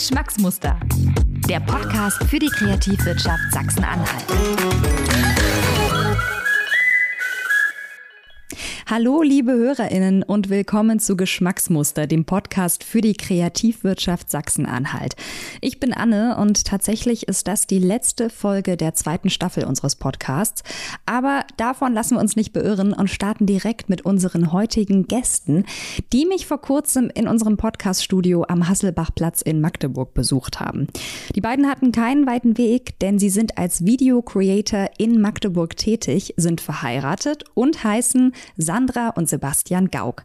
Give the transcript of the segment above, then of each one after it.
Geschmacksmuster. Der Podcast für die Kreativwirtschaft Sachsen-Anhalt. Hallo, liebe HörerInnen und willkommen zu Geschmacksmuster, dem Podcast für die Kreativwirtschaft Sachsen-Anhalt. Ich bin Anne und tatsächlich ist das die letzte Folge der zweiten Staffel unseres Podcasts. Aber davon lassen wir uns nicht beirren und starten direkt mit unseren heutigen Gästen, die mich vor kurzem in unserem Podcaststudio am Hasselbachplatz in Magdeburg besucht haben. Die beiden hatten keinen weiten Weg, denn sie sind als Video-Creator in Magdeburg tätig, sind verheiratet und heißen Sandra Sandra und Sebastian Gauck.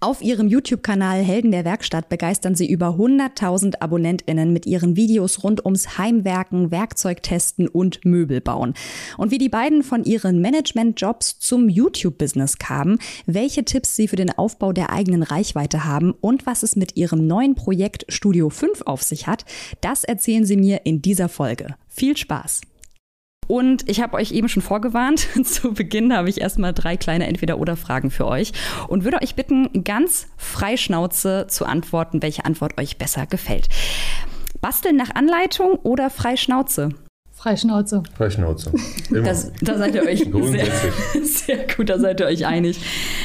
Auf ihrem YouTube-Kanal Helden der Werkstatt begeistern sie über 100.000 AbonnentInnen mit ihren Videos rund ums Heimwerken, Werkzeugtesten und Möbelbauen. Und wie die beiden von ihren Management-Jobs zum YouTube-Business kamen, welche Tipps sie für den Aufbau der eigenen Reichweite haben und was es mit ihrem neuen Projekt Studio 5 auf sich hat, das erzählen sie mir in dieser Folge. Viel Spaß! Und ich habe euch eben schon vorgewarnt, zu Beginn habe ich erstmal drei kleine Entweder-Oder-Fragen für euch und würde euch bitten, ganz freischnauze zu antworten, welche Antwort euch besser gefällt. Basteln nach Anleitung oder Freischnauze? Freischnauze. Freischnauze. Das, da seid ihr euch sehr, sehr, gut, da seid ihr euch einig.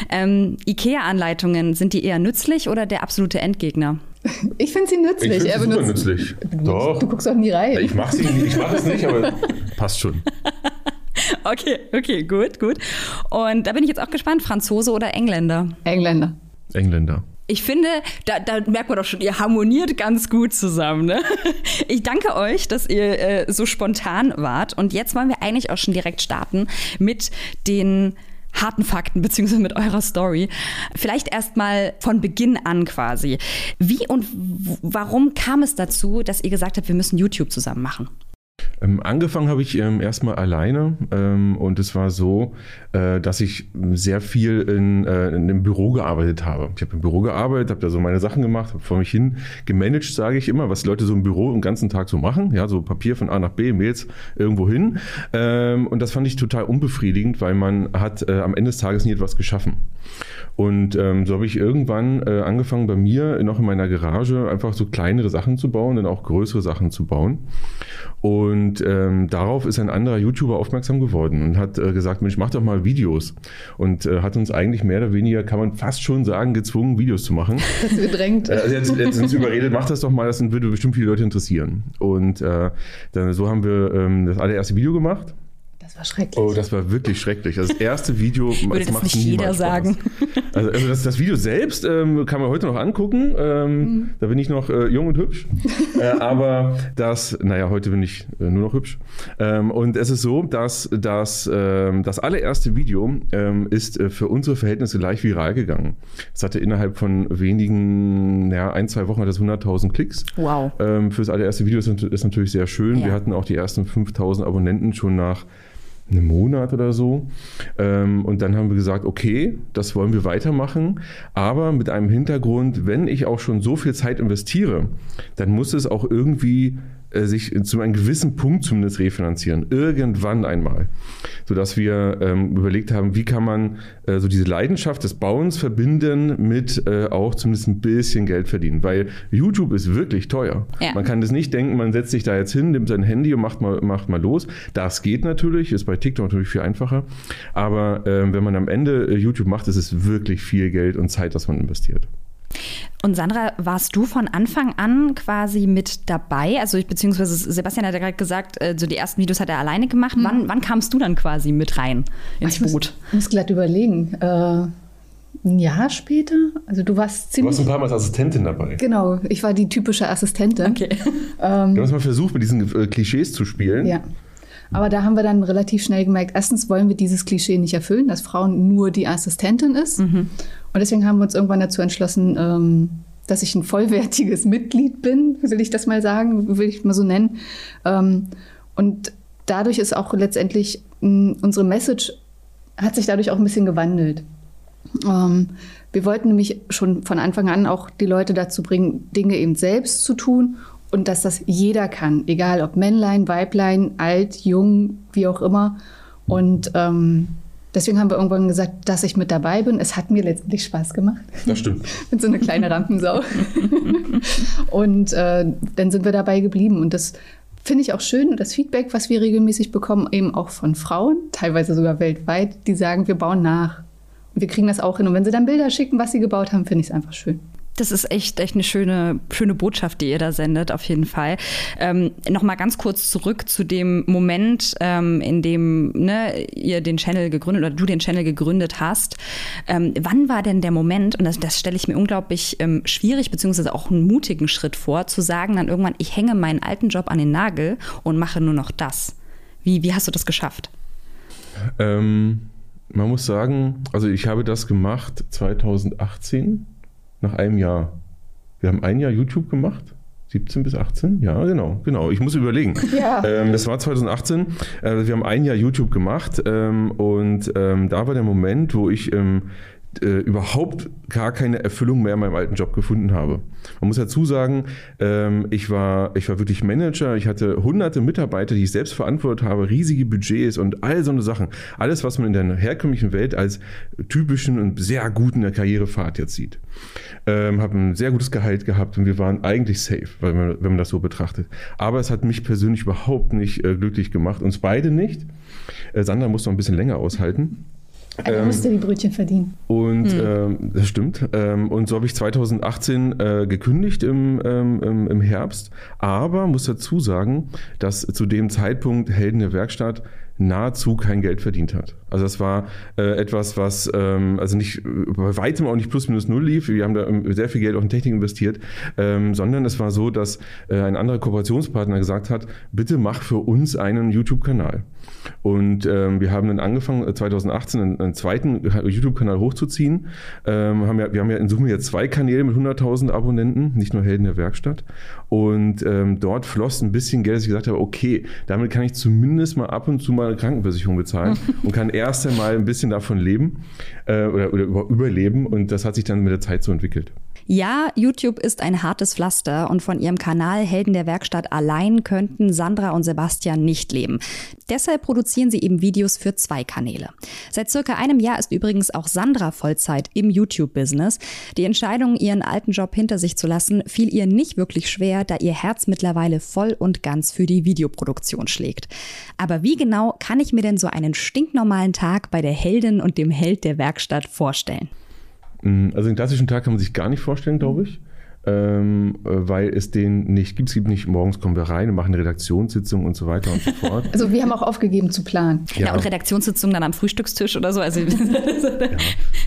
Ähm, IKEA-Anleitungen, sind die eher nützlich oder der absolute Endgegner? Ich finde sie nützlich. Ich finde sie super nützlich. Doch. Du guckst auch nie rein. Ich mache sie ich mache es nicht, aber passt schon. Okay, okay, gut, gut. Und da bin ich jetzt auch gespannt, Franzose oder Engländer? Engländer. Engländer. Ich finde, da, da, merkt man doch schon, ihr harmoniert ganz gut zusammen. Ne? Ich danke euch, dass ihr äh, so spontan wart. Und jetzt wollen wir eigentlich auch schon direkt starten mit den harten Fakten beziehungsweise mit eurer Story. Vielleicht erstmal von Beginn an quasi. Wie und warum kam es dazu, dass ihr gesagt habt, wir müssen YouTube zusammen machen? Ähm, angefangen habe ich ähm, erstmal alleine ähm, und es war so, äh, dass ich sehr viel in, äh, in einem Büro gearbeitet habe. Ich habe im Büro gearbeitet, habe da so meine Sachen gemacht, habe vor mich hin gemanagt, sage ich immer, was Leute so im Büro den ganzen Tag so machen. Ja, so Papier von A nach B, Mails irgendwo hin. Ähm, und das fand ich total unbefriedigend, weil man hat äh, am Ende des Tages nie etwas geschaffen. Und ähm, so habe ich irgendwann äh, angefangen bei mir noch in meiner Garage einfach so kleinere Sachen zu bauen, dann auch größere Sachen zu bauen. Und ähm, darauf ist ein anderer YouTuber aufmerksam geworden und hat äh, gesagt, Mensch, mach doch mal Videos. Und äh, hat uns eigentlich mehr oder weniger, kann man fast schon sagen, gezwungen, Videos zu machen. Das gedrängt. Äh, also jetzt, jetzt uns überredet, mach das doch mal, das würde bestimmt viele Leute interessieren. Und äh, dann, so haben wir ähm, das allererste Video gemacht. Das war schrecklich. Oh, das war wirklich schrecklich. Das erste Video Würde das, das macht nicht jeder Spaß. sagen. Also, also das, das, Video selbst ähm, kann man heute noch angucken. Ähm, mhm. Da bin ich noch äh, jung und hübsch. äh, aber das, naja, heute bin ich äh, nur noch hübsch. Ähm, und es ist so, dass, dass ähm, das allererste Video ähm, ist äh, für unsere Verhältnisse leicht viral gegangen. Es hatte innerhalb von wenigen, naja, ein, zwei Wochen hat es 100.000 Klicks. Wow. Ähm, für das allererste Video ist, ist natürlich sehr schön. Ja. Wir hatten auch die ersten 5.000 Abonnenten schon nach einem Monat oder so. Ähm, und dann haben wir gesagt, okay, das wollen wir weitermachen, aber mit einem Hintergrund, wenn ich auch schon so viel Zeit investiere, dann muss es auch irgendwie äh, sich zu einem gewissen Punkt zumindest refinanzieren. Irgendwann einmal. Sodass wir ähm, überlegt haben, wie kann man äh, so diese Leidenschaft des Bauens verbinden mit äh, auch zumindest ein bisschen Geld verdienen. Weil YouTube ist wirklich teuer. Ja. Man kann das nicht denken, man setzt sich da jetzt hin, nimmt sein Handy und macht mal, macht mal los. Das geht natürlich, ist bei TikTok natürlich viel einfacher. Aber äh, wenn man am Ende äh, YouTube macht, ist es wirklich viel Geld und Zeit, das man investiert. Und Sandra, warst du von Anfang an quasi mit dabei? Also beziehungsweise Sebastian hat ja gerade gesagt, äh, so die ersten Videos hat er alleine gemacht. Mhm. Wann, wann kamst du dann quasi mit rein ins ich Boot? Ich muss, muss glatt überlegen. Äh, ein Jahr später? Also du warst ziemlich... Du warst ein paar Mal als Assistentin dabei. Genau, ich war die typische Assistentin. Okay. Ähm, du hast mal versucht, mit diesen äh, Klischees zu spielen. Ja. Aber da haben wir dann relativ schnell gemerkt, erstens wollen wir dieses Klischee nicht erfüllen, dass Frauen nur die Assistentin ist. Mhm. Und deswegen haben wir uns irgendwann dazu entschlossen, ähm, dass ich ein vollwertiges Mitglied bin, will ich das mal sagen, will ich mal so nennen. Ähm, und dadurch ist auch letztendlich mh, unsere Message hat sich dadurch auch ein bisschen gewandelt. Ähm, wir wollten nämlich schon von Anfang an auch die Leute dazu bringen, Dinge eben selbst zu tun und dass das jeder kann, egal ob Männlein, Weiblein, alt, jung, wie auch immer. Und ähm, Deswegen haben wir irgendwann gesagt, dass ich mit dabei bin. Es hat mir letztendlich Spaß gemacht. Das stimmt. bin so eine kleine Rampensau. und äh, dann sind wir dabei geblieben. Und das finde ich auch schön, das Feedback, was wir regelmäßig bekommen, eben auch von Frauen, teilweise sogar weltweit, die sagen, wir bauen nach. Und wir kriegen das auch hin. Und wenn sie dann Bilder schicken, was sie gebaut haben, finde ich es einfach schön. Das ist echt, echt eine schöne, schöne Botschaft, die ihr da sendet, auf jeden Fall. Ähm, Nochmal ganz kurz zurück zu dem Moment, ähm, in dem ne, ihr den Channel gegründet oder du den Channel gegründet hast. Ähm, wann war denn der Moment, und das, das stelle ich mir unglaublich ähm, schwierig, beziehungsweise auch einen mutigen Schritt vor, zu sagen dann irgendwann, ich hänge meinen alten Job an den Nagel und mache nur noch das. Wie, wie hast du das geschafft? Ähm, man muss sagen, also ich habe das gemacht 2018 nach einem Jahr. Wir haben ein Jahr YouTube gemacht. 17 bis 18? Ja, genau, genau. Ich muss überlegen. Ja. Ähm, das war 2018. Äh, wir haben ein Jahr YouTube gemacht ähm, und ähm, da war der Moment, wo ich ähm, äh, überhaupt gar keine Erfüllung mehr in meinem alten Job gefunden habe. Man muss dazu sagen, ähm, ich, war, ich war wirklich Manager, ich hatte hunderte Mitarbeiter, die ich selbst verantwortet habe, riesige Budgets und all so eine Sachen. Alles, was man in der herkömmlichen Welt als typischen und sehr guten Karrierepfad jetzt sieht. Ähm, habe ein sehr gutes Gehalt gehabt und wir waren eigentlich safe, wenn man, wenn man das so betrachtet. Aber es hat mich persönlich überhaupt nicht äh, glücklich gemacht, uns beide nicht. Äh, Sandra musste noch ein bisschen länger aushalten. Er ähm, musste die Brötchen verdienen. Und hm. ähm, das stimmt. Ähm, und so habe ich 2018 äh, gekündigt im, ähm, im, im, Herbst. Aber muss dazu sagen, dass zu dem Zeitpunkt Helden der Werkstatt nahezu kein Geld verdient hat. Also das war äh, etwas, was ähm, also nicht bei weitem auch nicht plus minus null lief. Wir haben da ähm, sehr viel Geld auch in Technik investiert, ähm, sondern es war so, dass äh, ein anderer Kooperationspartner gesagt hat, bitte mach für uns einen YouTube-Kanal. Und ähm, wir haben dann angefangen 2018 äh, einen, einen zweiten YouTube-Kanal hochzuziehen. Ähm, haben ja, wir haben ja in Summe jetzt zwei Kanäle mit 100.000 Abonnenten, nicht nur Helden der Werkstatt. Und ähm, dort floss ein bisschen Geld, dass ich gesagt habe, okay, damit kann ich zumindest mal ab und zu mal eine Krankenversicherung bezahlen und kann erst einmal ein bisschen davon leben äh, oder, oder überleben. Und das hat sich dann mit der Zeit so entwickelt. Ja, YouTube ist ein hartes Pflaster und von ihrem Kanal Helden der Werkstatt allein könnten Sandra und Sebastian nicht leben. Deshalb produzieren sie eben Videos für zwei Kanäle. Seit circa einem Jahr ist übrigens auch Sandra Vollzeit im YouTube-Business. Die Entscheidung, ihren alten Job hinter sich zu lassen, fiel ihr nicht wirklich schwer, da ihr Herz mittlerweile voll und ganz für die Videoproduktion schlägt. Aber wie genau kann ich mir denn so einen stinknormalen Tag bei der Heldin und dem Held der Werkstatt vorstellen? Mm, also den klassischen Tag kann man sich gar nicht vorstellen, glaube ich. Ähm, äh, weil es den nicht gibt. Es gibt nicht, morgens kommen wir rein und machen eine Redaktionssitzung und so weiter und so fort. Also wir haben auch aufgegeben zu planen. Ja, ja und Redaktionssitzung dann am Frühstückstisch oder so. Also ja,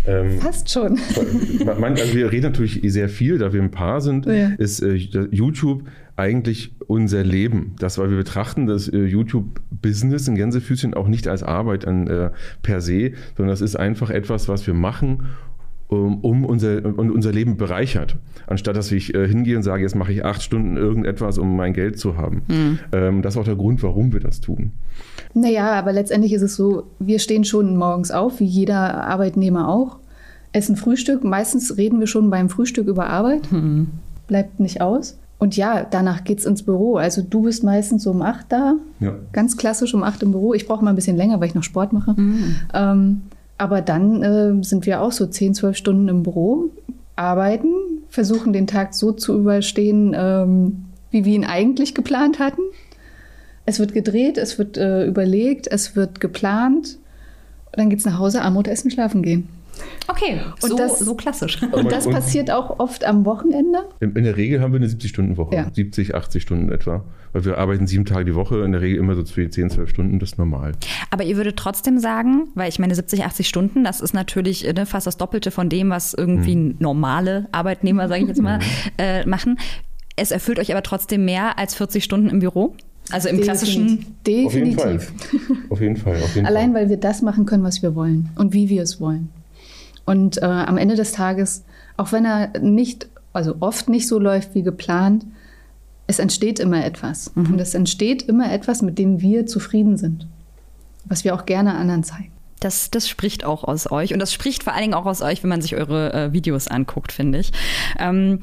ähm, Fast schon. Man, also wir reden natürlich sehr viel, da wir ein Paar sind, ja. ist äh, YouTube eigentlich unser Leben. Das, weil wir betrachten das äh, YouTube-Business in Gänsefüßchen auch nicht als Arbeit an, äh, per se, sondern das ist einfach etwas, was wir machen, um unser, um unser Leben bereichert. Anstatt dass ich äh, hingehe und sage, jetzt mache ich acht Stunden irgendetwas, um mein Geld zu haben. Mhm. Ähm, das ist auch der Grund, warum wir das tun. Naja, aber letztendlich ist es so, wir stehen schon morgens auf, wie jeder Arbeitnehmer auch, essen Frühstück. Meistens reden wir schon beim Frühstück über Arbeit. Mhm. Bleibt nicht aus. Und ja, danach geht es ins Büro. Also du bist meistens so um acht da. Ja. Ganz klassisch um acht im Büro. Ich brauche mal ein bisschen länger, weil ich noch Sport mache. Mhm. Ähm, aber dann äh, sind wir auch so 10, 12 Stunden im Büro, arbeiten, versuchen den Tag so zu überstehen, ähm, wie wir ihn eigentlich geplant hatten. Es wird gedreht, es wird äh, überlegt, es wird geplant. Und dann geht es nach Hause, Armut essen, schlafen gehen. Okay, und so, das, so klassisch. Und das passiert auch oft am Wochenende? In, in der Regel haben wir eine 70-Stunden-Woche, ja. 70, 80 Stunden etwa. Weil wir arbeiten sieben Tage die Woche, in der Regel immer so 10, 12 Stunden, das ist normal. Aber ihr würdet trotzdem sagen, weil ich meine 70, 80 Stunden, das ist natürlich ne, fast das Doppelte von dem, was irgendwie hm. normale Arbeitnehmer, sage ich jetzt mal, hm. äh, machen. Es erfüllt euch aber trotzdem mehr als 40 Stunden im Büro? Also im klassischen. Definitiv. Auf jeden Fall. Auf jeden Fall. Auf jeden Allein, Fall. weil wir das machen können, was wir wollen und wie wir es wollen. Und äh, am Ende des Tages, auch wenn er nicht, also oft nicht so läuft wie geplant, es entsteht immer etwas. Mhm. Und es entsteht immer etwas, mit dem wir zufrieden sind. Was wir auch gerne anderen zeigen. Das, das spricht auch aus euch und das spricht vor allen Dingen auch aus euch, wenn man sich eure äh, Videos anguckt, finde ich. Ähm,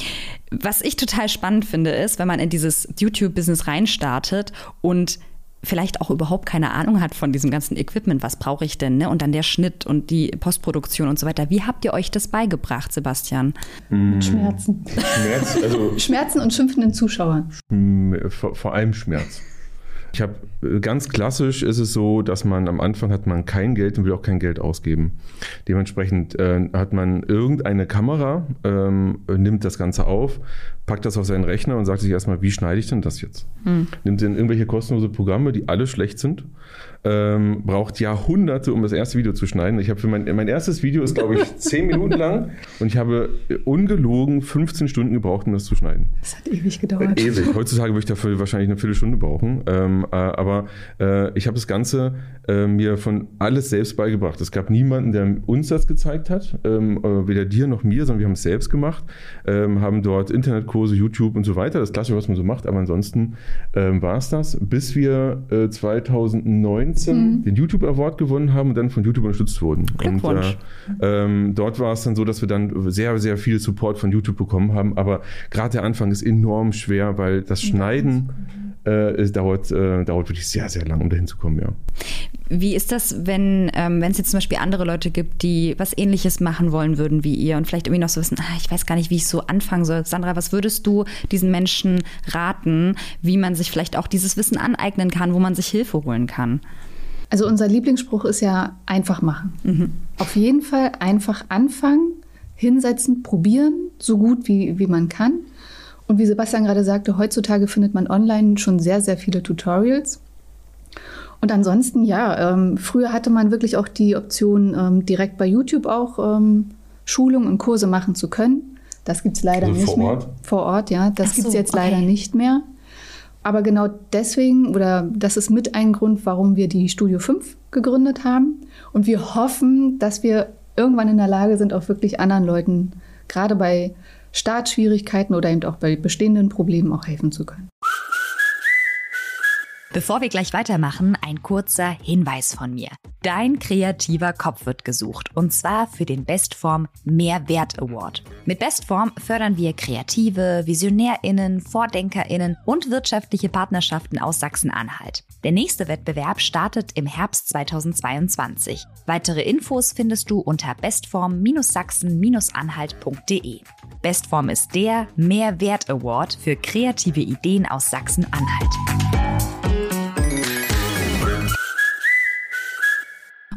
was ich total spannend finde, ist, wenn man in dieses YouTube-Business reinstartet und vielleicht auch überhaupt keine Ahnung hat von diesem ganzen Equipment, was brauche ich denn, ne? Und dann der Schnitt und die Postproduktion und so weiter. Wie habt ihr euch das beigebracht, Sebastian? Mit Schmerzen. Schmerz, also Schmerzen und schimpfenden Zuschauern. vor, vor allem Schmerz. Ich habe ganz klassisch ist es so, dass man am Anfang hat man kein Geld und will auch kein Geld ausgeben. Dementsprechend äh, hat man irgendeine Kamera, ähm, nimmt das Ganze auf, packt das auf seinen Rechner und sagt sich erstmal, wie schneide ich denn das jetzt? Hm. Nimmt dann irgendwelche kostenlose Programme, die alle schlecht sind ähm, braucht Jahrhunderte, um das erste Video zu schneiden. Ich habe für mein, mein erstes Video ist, glaube ich, 10 Minuten lang und ich habe ungelogen 15 Stunden gebraucht, um das zu schneiden. Das hat ewig gedauert. Äh, ewig. Heutzutage würde ich dafür wahrscheinlich eine Viertelstunde brauchen. Ähm, äh, aber äh, ich habe das Ganze äh, mir von alles selbst beigebracht. Es gab niemanden, der uns das gezeigt hat, ähm, äh, weder dir noch mir, sondern wir haben es selbst gemacht, ähm, haben dort Internetkurse, YouTube und so weiter, das Klassische, was man so macht. Aber ansonsten ähm, war es das, bis wir 2009 2019 mhm. den YouTube Award gewonnen haben und dann von YouTube unterstützt wurden. Glückwunsch. Und äh, ähm, dort war es dann so, dass wir dann sehr, sehr viel Support von YouTube bekommen haben. Aber gerade der Anfang ist enorm schwer, weil das Schneiden äh, es dauert, äh, dauert wirklich sehr, sehr lang, um dahin zu kommen, ja. Wie ist das, wenn ähm, es jetzt zum Beispiel andere Leute gibt, die was ähnliches machen wollen würden wie ihr und vielleicht irgendwie noch so wissen, ah, ich weiß gar nicht, wie ich so anfangen soll. Sandra, was würdest du diesen Menschen raten, wie man sich vielleicht auch dieses Wissen aneignen kann, wo man sich Hilfe holen kann? Also unser Lieblingsspruch ist ja einfach machen. Mhm. Auf jeden Fall einfach anfangen, hinsetzen, probieren, so gut wie, wie man kann. Und wie Sebastian gerade sagte, heutzutage findet man online schon sehr, sehr viele Tutorials. Und ansonsten, ja, ähm, früher hatte man wirklich auch die Option, ähm, direkt bei YouTube auch ähm, Schulungen und Kurse machen zu können. Das gibt es leider also nicht vor mehr. Ort? Vor Ort, ja. Das so, gibt es jetzt okay. leider nicht mehr. Aber genau deswegen, oder das ist mit ein Grund, warum wir die Studio 5 gegründet haben. Und wir hoffen, dass wir irgendwann in der Lage sind, auch wirklich anderen Leuten, gerade bei Startschwierigkeiten oder eben auch bei bestehenden Problemen auch helfen zu können. Bevor wir gleich weitermachen, ein kurzer Hinweis von mir. Dein kreativer Kopf wird gesucht und zwar für den Bestform Mehrwert Award. Mit Bestform fördern wir Kreative, Visionärinnen, Vordenkerinnen und wirtschaftliche Partnerschaften aus Sachsen-Anhalt. Der nächste Wettbewerb startet im Herbst 2022. Weitere Infos findest du unter bestform-sachsen-anhalt.de. Bestform ist der Mehrwert Award für kreative Ideen aus Sachsen-Anhalt.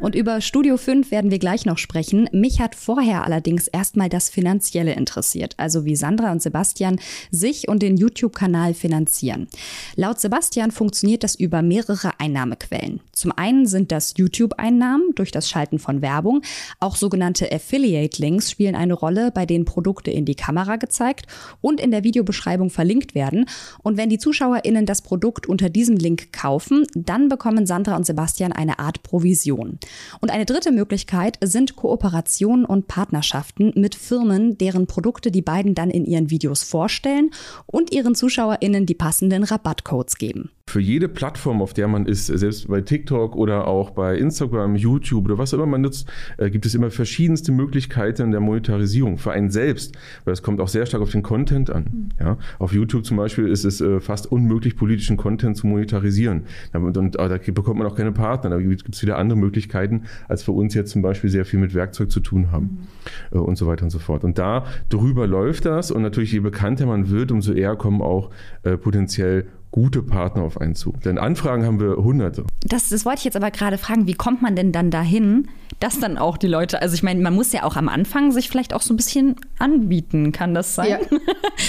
Und über Studio 5 werden wir gleich noch sprechen. Mich hat vorher allerdings erstmal das Finanzielle interessiert, also wie Sandra und Sebastian sich und den YouTube-Kanal finanzieren. Laut Sebastian funktioniert das über mehrere Einnahmequellen. Zum einen sind das YouTube-Einnahmen durch das Schalten von Werbung. Auch sogenannte Affiliate-Links spielen eine Rolle, bei denen Produkte in die Kamera gezeigt und in der Videobeschreibung verlinkt werden. Und wenn die ZuschauerInnen das Produkt unter diesem Link kaufen, dann bekommen Sandra und Sebastian eine Art Provision. Und eine dritte Möglichkeit sind Kooperationen und Partnerschaften mit Firmen, deren Produkte die beiden dann in ihren Videos vorstellen und ihren ZuschauerInnen die passenden Rabattcodes geben für jede Plattform, auf der man ist, selbst bei TikTok oder auch bei Instagram, YouTube oder was immer man nutzt, äh, gibt es immer verschiedenste Möglichkeiten der Monetarisierung für einen selbst, weil es kommt auch sehr stark auf den Content an. Mhm. Ja? Auf YouTube zum Beispiel ist es äh, fast unmöglich, politischen Content zu monetarisieren. Und, und da bekommt man auch keine Partner. Da gibt es wieder andere Möglichkeiten, als für uns jetzt zum Beispiel sehr viel mit Werkzeug zu tun haben mhm. und so weiter und so fort. Und da drüber läuft das und natürlich je bekannter man wird, umso eher kommen auch äh, potenziell gute Partner auf einen zu. Denn Anfragen haben wir hunderte. Das, das wollte ich jetzt aber gerade fragen, wie kommt man denn dann dahin, dass dann auch die Leute, also ich meine, man muss ja auch am Anfang sich vielleicht auch so ein bisschen anbieten, kann das sein? Ja,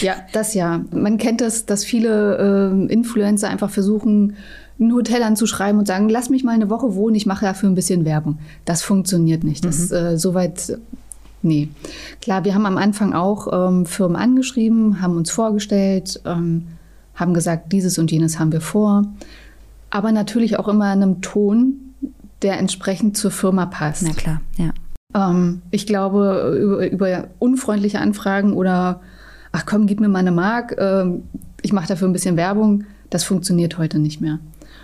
ja das ja. Man kennt das, dass viele äh, Influencer einfach versuchen, ein Hotel anzuschreiben und sagen, lass mich mal eine Woche wohnen, ich mache dafür ein bisschen Werbung. Das funktioniert nicht. Das mhm. äh, soweit Nee. Klar, wir haben am Anfang auch ähm, Firmen angeschrieben, haben uns vorgestellt, ähm, haben gesagt, dieses und jenes haben wir vor. Aber natürlich auch immer in einem Ton, der entsprechend zur Firma passt. Na klar, ja. Ähm, ich glaube, über, über, unfreundliche Anfragen oder, ach komm, gib mir mal eine Mark, äh, ich mache dafür ein bisschen Werbung, das funktioniert heute nicht mehr.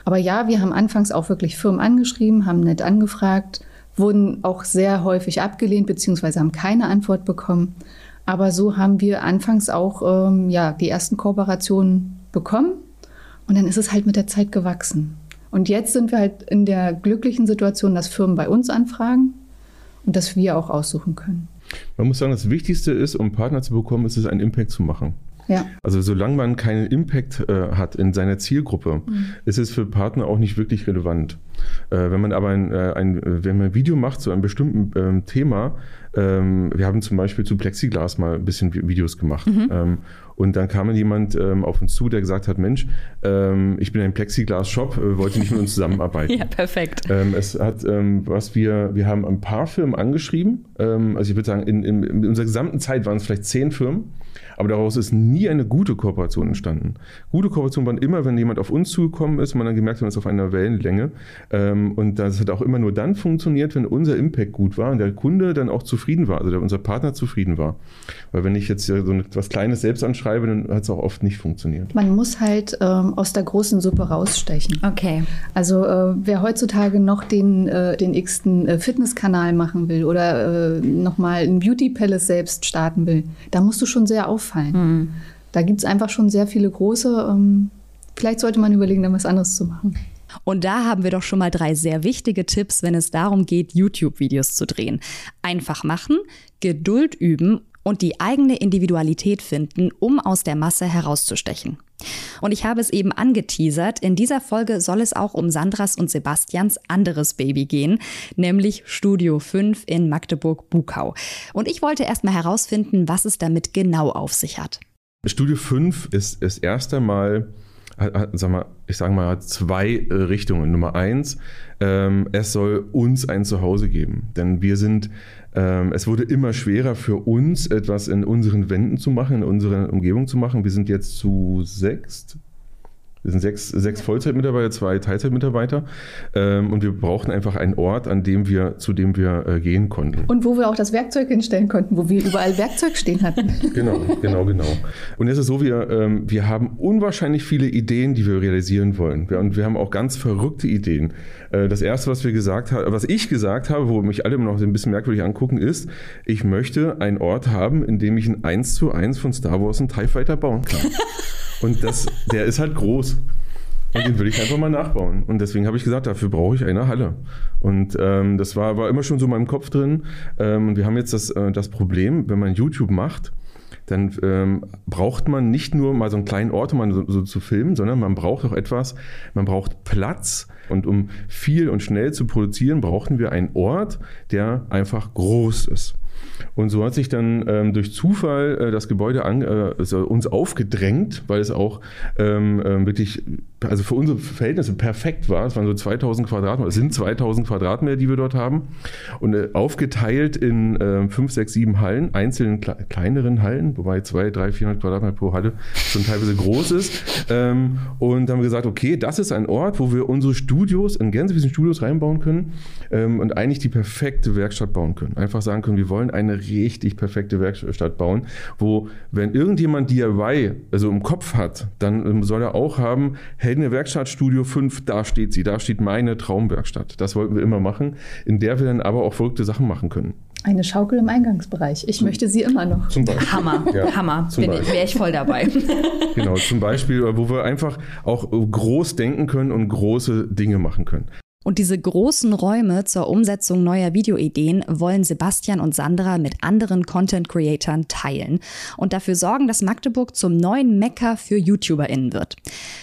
Aber ja, wir haben anfangs auch wirklich Firmen angeschrieben, haben nett angefragt, wurden auch sehr häufig abgelehnt, beziehungsweise haben keine Antwort bekommen. Aber so haben wir anfangs auch ähm, ja, die ersten Kooperationen bekommen und dann ist es halt mit der Zeit gewachsen. Und jetzt sind wir halt in der glücklichen Situation, dass Firmen bei uns anfragen und dass wir auch aussuchen können. Man muss sagen, das Wichtigste ist, um Partner zu bekommen, ist es, einen Impact zu machen. Ja. Also solange man keinen Impact äh, hat in seiner Zielgruppe, mhm. ist es für Partner auch nicht wirklich relevant. Äh, wenn man aber ein, äh, ein, wenn man ein Video macht zu einem bestimmten ähm, Thema, ähm, wir haben zum Beispiel zu Plexiglas mal ein bisschen Videos gemacht. Mhm. Ähm, und dann kam jemand ähm, auf uns zu, der gesagt hat, Mensch, ähm, ich bin ein Plexiglas-Shop, äh, wollte nicht mit uns zusammenarbeiten. ja, perfekt. Ähm, es hat, ähm, was wir, wir haben ein paar Firmen angeschrieben. Ähm, also ich würde sagen, in, in, in unserer gesamten Zeit waren es vielleicht zehn Firmen. Aber daraus ist nie eine gute Kooperation entstanden. Gute Kooperation waren immer, wenn jemand auf uns zugekommen ist und man dann gemerkt hat, man ist auf einer Wellenlänge. Ähm, und das hat auch immer nur dann funktioniert, wenn unser Impact gut war und der Kunde dann auch zufrieden war, also unser Partner zufrieden war. Weil wenn ich jetzt so etwas Kleines selbst anschreibe, dann hat es auch oft nicht funktioniert. Man muss halt ähm, aus der großen Suppe rausstechen. Okay. Also äh, wer heutzutage noch den, äh, den x-ten äh, Fitnesskanal machen will oder äh, nochmal ein Beauty Palace selbst starten will, da musst du schon sehr auffallen auffallen. Mhm. Da gibt es einfach schon sehr viele große. Ähm, vielleicht sollte man überlegen, dann was anderes zu machen. Und da haben wir doch schon mal drei sehr wichtige Tipps, wenn es darum geht, YouTube-Videos zu drehen. Einfach machen, Geduld üben und die eigene Individualität finden, um aus der Masse herauszustechen. Und ich habe es eben angeteasert, in dieser Folge soll es auch um Sandras und Sebastians anderes Baby gehen, nämlich Studio 5 in Magdeburg-Bukau. Und ich wollte erstmal herausfinden, was es damit genau auf sich hat. Studio 5 ist das erste Mal sag mal, ich sage mal, zwei äh, Richtungen. Nummer eins, ähm, es soll uns ein Zuhause geben. Denn wir sind, ähm, es wurde immer schwerer für uns, etwas in unseren Wänden zu machen, in unserer Umgebung zu machen. Wir sind jetzt zu sechst, wir sind sechs, sechs Vollzeitmitarbeiter, zwei Teilzeitmitarbeiter. Ähm, und wir brauchten einfach einen Ort, an dem wir, zu dem wir äh, gehen konnten. Und wo wir auch das Werkzeug hinstellen konnten, wo wir überall Werkzeug stehen hatten. genau, genau, genau. Und jetzt ist es so, wir, ähm, wir haben unwahrscheinlich viele Ideen, die wir realisieren wollen. Wir, und wir haben auch ganz verrückte Ideen. Äh, das erste, was wir gesagt haben, was ich gesagt habe, wo mich alle immer noch ein bisschen merkwürdig angucken, ist, ich möchte einen Ort haben, in dem ich ein 1 zu 1 von Star Wars und TIE Fighter bauen kann. Und das, der ist halt groß. Und den will ich einfach mal nachbauen. Und deswegen habe ich gesagt, dafür brauche ich eine Halle. Und ähm, das war, war immer schon so in meinem Kopf drin. Ähm, und wir haben jetzt das, äh, das Problem, wenn man YouTube macht, dann ähm, braucht man nicht nur mal so einen kleinen Ort, um mal so, so, zu filmen, sondern man braucht auch etwas, man braucht Platz. Und um viel und schnell zu produzieren, brauchten wir einen Ort, der einfach groß ist. Und so hat sich dann ähm, durch Zufall äh, das Gebäude an, äh, also uns aufgedrängt, weil es auch ähm, ähm, wirklich, also für unsere Verhältnisse perfekt war. Es waren so 2000 Quadratmeter, es sind 2000 Quadratmeter, die wir dort haben. Und äh, aufgeteilt in äh, 5, 6, 7 Hallen, einzelnen kle kleineren Hallen, wobei 2, 3, 400 Quadratmeter pro Halle schon teilweise groß ist. Ähm, und haben gesagt, okay, das ist ein Ort, wo wir unsere Studios, in Gänsewiesen Studios reinbauen können ähm, und eigentlich die perfekte Werkstatt bauen können. Einfach sagen können, wir wollen eine richtig perfekte Werkstatt bauen, wo, wenn irgendjemand DIY, also im Kopf hat, dann ähm, soll er auch haben, Heldene Werkstatt Studio 5, da steht sie, da steht meine Traumwerkstatt. Das wollten wir immer machen, in der wir dann aber auch verrückte Sachen machen können. Eine Schaukel im Eingangsbereich. Ich zum, möchte sie immer noch. Zum Beispiel. Hammer, ja, Hammer. Wäre ich voll dabei. genau, zum Beispiel, wo wir einfach auch groß denken können und große Dinge machen können. Und diese großen Räume zur Umsetzung neuer Videoideen wollen Sebastian und Sandra mit anderen Content-Creatern teilen und dafür sorgen, dass Magdeburg zum neuen Mekka für YouTuberInnen wird.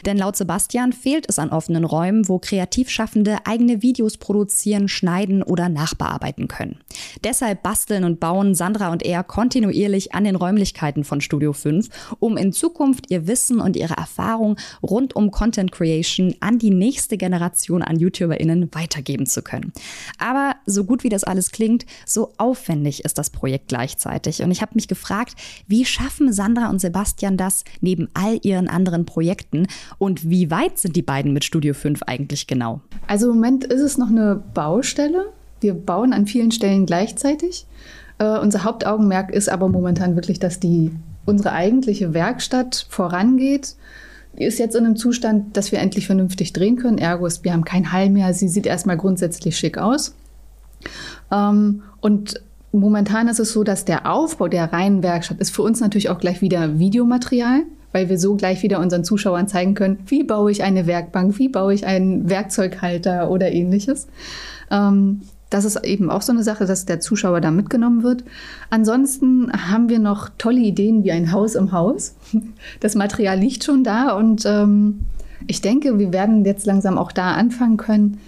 Denn laut Sebastian fehlt es an offenen Räumen, wo Kreativschaffende eigene Videos produzieren, schneiden oder nachbearbeiten können. Deshalb basteln und bauen Sandra und er kontinuierlich an den Räumlichkeiten von Studio 5, um in Zukunft ihr Wissen und ihre Erfahrung rund um Content Creation an die nächste Generation an YouTuberInnen HörerInnen weitergeben zu können. Aber so gut wie das alles klingt, so aufwendig ist das Projekt gleichzeitig. Und ich habe mich gefragt, wie schaffen Sandra und Sebastian das neben all ihren anderen Projekten und wie weit sind die beiden mit Studio 5 eigentlich genau? Also im Moment ist es noch eine Baustelle. Wir bauen an vielen Stellen gleichzeitig. Uh, unser Hauptaugenmerk ist aber momentan wirklich, dass die unsere eigentliche Werkstatt vorangeht ist jetzt in einem Zustand, dass wir endlich vernünftig drehen können. Ergo wir haben kein Hall mehr. Sie sieht erstmal grundsätzlich schick aus. Ähm, und momentan ist es so, dass der Aufbau der reinen Werkstatt ist für uns natürlich auch gleich wieder Videomaterial, weil wir so gleich wieder unseren Zuschauern zeigen können, wie baue ich eine Werkbank, wie baue ich einen Werkzeughalter oder ähnliches. Ähm, das ist eben auch so eine Sache, dass der Zuschauer da mitgenommen wird. Ansonsten haben wir noch tolle Ideen wie ein Haus im Haus. Das Material liegt schon da und ähm, ich denke, wir werden jetzt langsam auch da anfangen können,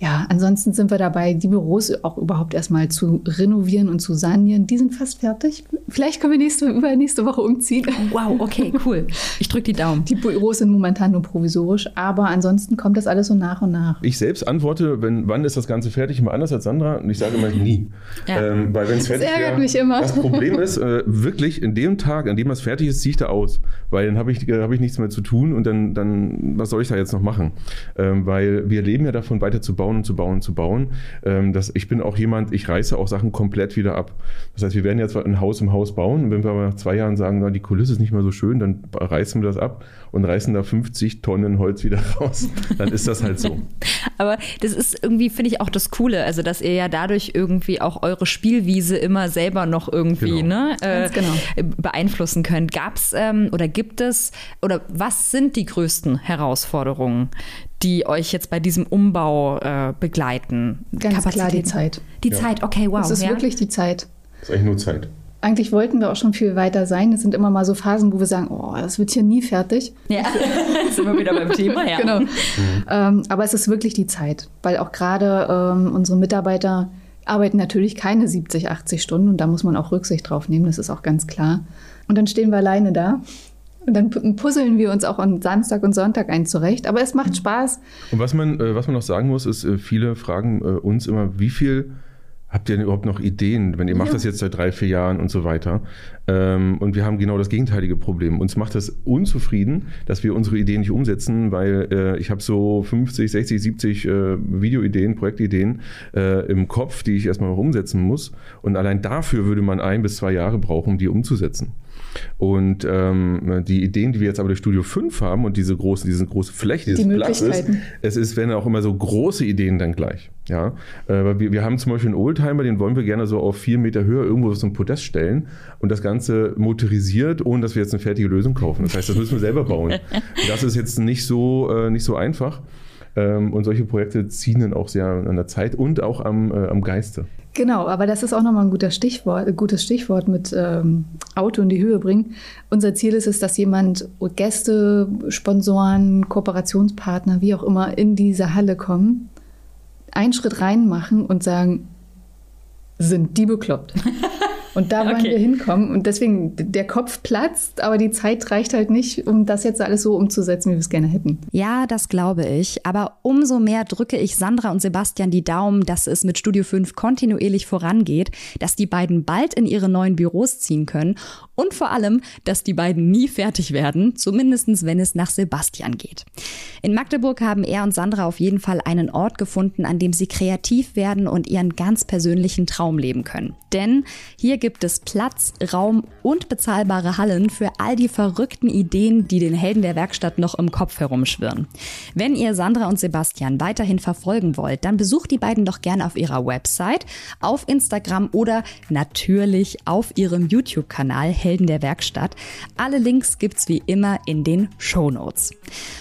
ja, ansonsten sind wir dabei, die Büros auch überhaupt erstmal zu renovieren und zu sanieren. Die sind fast fertig. Vielleicht können wir nächste, übernächste Woche umziehen. Wow, okay, cool. Ich drücke die Daumen. Die Büros sind momentan nur provisorisch, aber ansonsten kommt das alles so nach und nach. Ich selbst antworte, wenn, wann ist das Ganze fertig, immer anders als Sandra. Und ich sage immer nie. Ja. Ähm, weil wenn es fertig das ärgert wär, mich immer. Das Problem ist, äh, wirklich, in dem Tag, an dem das fertig ist, ziehe ich da aus. Weil dann habe ich, hab ich nichts mehr zu tun und dann, dann, was soll ich da jetzt noch machen? Ähm, weil wir leben ja davon, weiter zu bauen bauen und zu bauen und zu bauen. Ähm, das, ich bin auch jemand, ich reiße auch Sachen komplett wieder ab. Das heißt, wir werden jetzt ein Haus im Haus bauen und wenn wir aber nach zwei Jahren sagen, na, die Kulisse ist nicht mehr so schön, dann reißen wir das ab und reißen da 50 Tonnen Holz wieder raus. Dann ist das halt so. aber das ist irgendwie, finde ich, auch das Coole, also dass ihr ja dadurch irgendwie auch eure Spielwiese immer selber noch irgendwie genau. ne, äh, genau. beeinflussen könnt. Gab es ähm, oder gibt es oder was sind die größten Herausforderungen, die euch jetzt bei diesem Umbau äh, begleiten? Ganz klar die Zeit. Die ja. Zeit, okay, wow. Es ist ja? wirklich die Zeit. Das ist eigentlich nur Zeit. Eigentlich wollten wir auch schon viel weiter sein. Es sind immer mal so Phasen, wo wir sagen, oh, das wird hier nie fertig. Ja, sind wir wieder beim Thema, ja. Genau. Mhm. Ähm, aber es ist wirklich die Zeit, weil auch gerade ähm, unsere Mitarbeiter arbeiten natürlich keine 70, 80 Stunden und da muss man auch Rücksicht drauf nehmen, das ist auch ganz klar. Und dann stehen wir alleine da und dann puzzeln wir uns auch an Samstag und Sonntag ein zurecht. Aber es macht Spaß. Und was man, äh, was man noch sagen muss, ist, äh, viele fragen äh, uns immer, wie viel habt ihr denn überhaupt noch Ideen, wenn ihr macht das jetzt seit drei, vier Jahren und so weiter? Ähm, und wir haben genau das gegenteilige Problem. Uns macht das unzufrieden, dass wir unsere Ideen nicht umsetzen, weil ich habe so 50, 60, 70 Videoideen, Projektideen im Kopf, die ich erstmal noch umsetzen muss. Und allein dafür würde man ein bis zwei Jahre brauchen, um die umzusetzen. Und ähm, die Ideen, die wir jetzt aber durch Studio 5 haben und diese große, diese große Fläche, dieses die Platz ist, es ist, werden auch immer so große Ideen dann gleich. Ja, äh, wir, wir haben zum Beispiel einen Oldtimer, den wollen wir gerne so auf vier Meter Höhe irgendwo so ein Podest stellen und das Ganze motorisiert, ohne dass wir jetzt eine fertige Lösung kaufen. Das heißt, das müssen wir selber bauen. das ist jetzt nicht so, äh, nicht so einfach. Ähm, und solche Projekte ziehen dann auch sehr an der Zeit und auch am, äh, am Geiste. Genau, aber das ist auch nochmal ein guter Stichwort, ein gutes Stichwort mit ähm, Auto in die Höhe bringen. Unser Ziel ist es, dass jemand, Gäste, Sponsoren, Kooperationspartner, wie auch immer, in diese Halle kommen, einen Schritt reinmachen und sagen, sind die bekloppt? Und da wollen okay. wir hinkommen. Und deswegen, der Kopf platzt, aber die Zeit reicht halt nicht, um das jetzt alles so umzusetzen, wie wir es gerne hätten. Ja, das glaube ich. Aber umso mehr drücke ich Sandra und Sebastian die Daumen, dass es mit Studio 5 kontinuierlich vorangeht, dass die beiden bald in ihre neuen Büros ziehen können und vor allem, dass die beiden nie fertig werden, zumindest wenn es nach Sebastian geht. In Magdeburg haben er und Sandra auf jeden Fall einen Ort gefunden, an dem sie kreativ werden und ihren ganz persönlichen Traum leben können. Denn hier gibt es Platz, Raum und bezahlbare Hallen für all die verrückten Ideen, die den Helden der Werkstatt noch im Kopf herumschwirren. Wenn ihr Sandra und Sebastian weiterhin verfolgen wollt, dann besucht die beiden doch gerne auf ihrer Website, auf Instagram oder natürlich auf ihrem YouTube-Kanal Helden der Werkstatt. Alle Links gibt's wie immer in den Show Notes.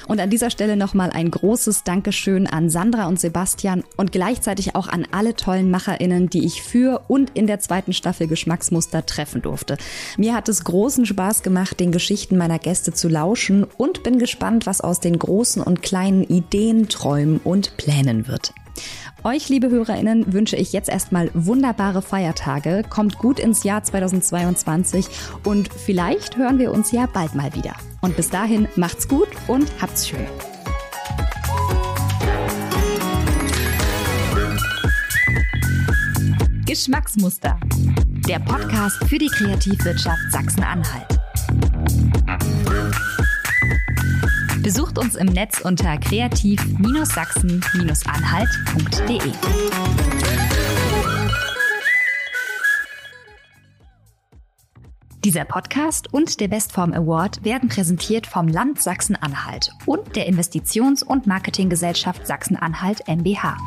Und an dieser Stelle nochmal ein großes Dankeschön an Sandra und Sebastian und gleichzeitig auch an alle tollen MacherInnen, die ich für und in der zweiten Staffel Geschmack Geschmacksmuster treffen durfte. Mir hat es großen Spaß gemacht, den Geschichten meiner Gäste zu lauschen und bin gespannt, was aus den großen und kleinen Ideen, Träumen und Plänen wird. Euch, liebe HörerInnen, wünsche ich jetzt erstmal wunderbare Feiertage. Kommt gut ins Jahr 2022 und vielleicht hören wir uns ja bald mal wieder. Und bis dahin macht's gut und habt's schön. Geschmacksmuster der Podcast für die Kreativwirtschaft Sachsen-Anhalt. Besucht uns im Netz unter kreativ-sachsen-anhalt.de. Dieser Podcast und der Bestform Award werden präsentiert vom Land Sachsen-Anhalt und der Investitions- und Marketinggesellschaft Sachsen-Anhalt MBH.